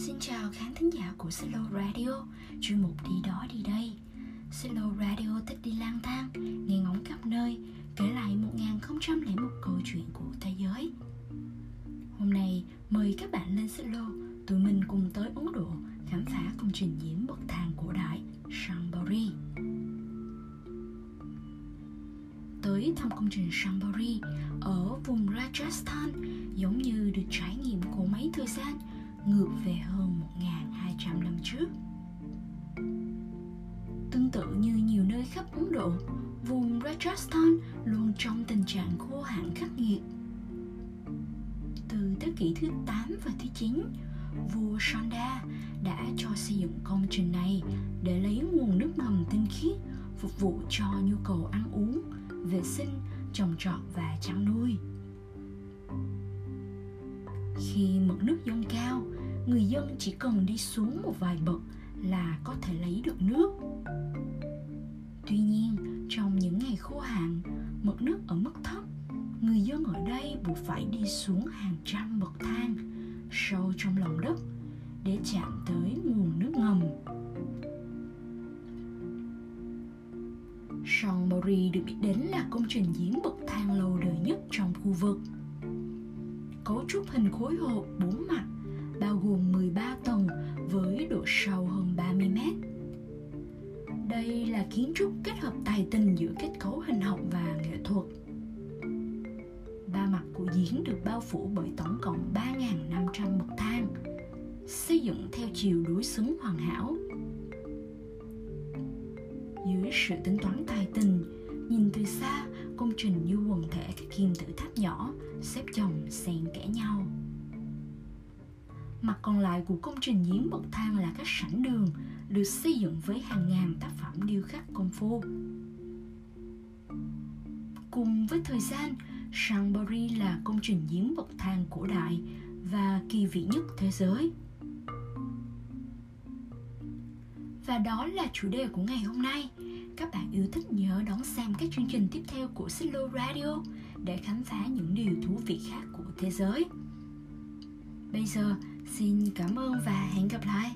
Xin chào khán thính giả của Solo Radio, Chuyên mục đi đó đi đây. Solo Radio thích đi lang thang, Nghe ngóng khắp nơi, Kể lại 1001 câu chuyện của thế giới. Hôm nay, mời các bạn lên Solo Tụi mình cùng tới Ấn Độ, Khám phá công trình diễm bậc thang cổ đại Shambhari. Tới thăm công trình Shambhari ở vùng Rajasthan, giống như được trải nghiệm của mấy thời gian ngược về hơn 1.200 năm trước. Tương tự như nhiều nơi khắp Ấn Độ, vùng Rajasthan luôn trong tình trạng khô hạn khắc nghiệt. Từ thế kỷ thứ 8 và thứ 9, vua Sanda đã cho xây dựng công trình này để lấy nguồn nước ngầm tinh khiết phục vụ cho nhu cầu ăn uống, vệ sinh, trồng trọt và chăn nuôi. Khi mực nước dâng cao, người dân chỉ cần đi xuống một vài bậc là có thể lấy được nước. Tuy nhiên, trong những ngày khô hạn, mực nước ở mức thấp, người dân ở đây buộc phải đi xuống hàng trăm bậc thang sâu trong lòng đất để chạm tới nguồn nước ngầm. Sean Mori được biết đến là công trình giếng bậc thang lâu đời nhất trong khu vực. Cấu trúc hình khối hộp bốn mặt bao gồm 13 tầng với độ sâu hơn 30 mét. Đây là kiến trúc kết hợp tài tình giữa kết cấu hình học và nghệ thuật. Ba mặt của giếng được bao phủ bởi tổng cộng 3.500 bậc thang, xây dựng theo chiều đối xứng hoàn hảo. Dưới sự tính toán tài tình, nhìn từ xa, công trình như quần thể các kim tự tháp nhỏ xếp chồng xen kẽ nhau. Mặt còn lại của công trình giếng bậc thang là các sảnh đường được xây dựng với hàng ngàn tác phẩm điêu khắc công phu. Cùng với thời gian, Shambhari là công trình giếng bậc thang cổ đại và kỳ vĩ nhất thế giới. Và đó là chủ đề của ngày hôm nay. Các bạn yêu thích nhớ đón xem các chương trình tiếp theo của Silo Radio để khám phá những điều thú vị khác của thế giới. Bây giờ, xin cảm ơn và hẹn gặp lại.